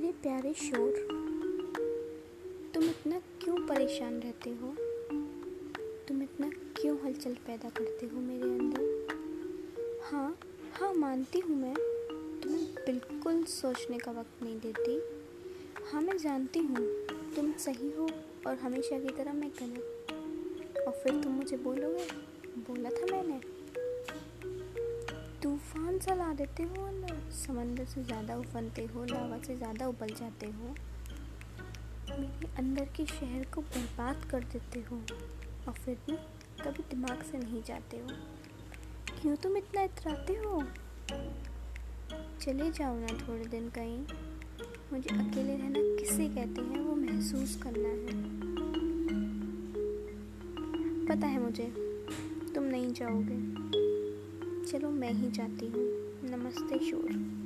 अरे शोर, तुम इतना क्यों परेशान रहते हो? तुम इतना क्यों हलचल पैदा करते हो मेरे अंदर? हाँ हाँ मानती हूँ मैं, तुम्हें बिल्कुल सोचने का वक्त नहीं देती। हाँ मैं जानती हूँ, तुम सही हो और हमेशा की तरह मैं गलत। और फिर तुम मुझे बोलोगे, बोला था मैंने। ला देते हो अंदर समंदर से ज़्यादा उफनते हो, लावा से ज़्यादा उबल जाते हो। मेरे अंदर के शहर को बर्बाद कर देते हो और फिर भी कभी दिमाग से नहीं जाते हो। क्यों तुम इतना इतराते हो? चले जाओ ना थोड़े दिन कहीं। मुझे अकेले रहना किसे कहते हैं, वो महसूस करना है। पता है मुझे, तुम नहीं जाओगे। चलो मैं ही जाती हूँ। नमस्ते शोर।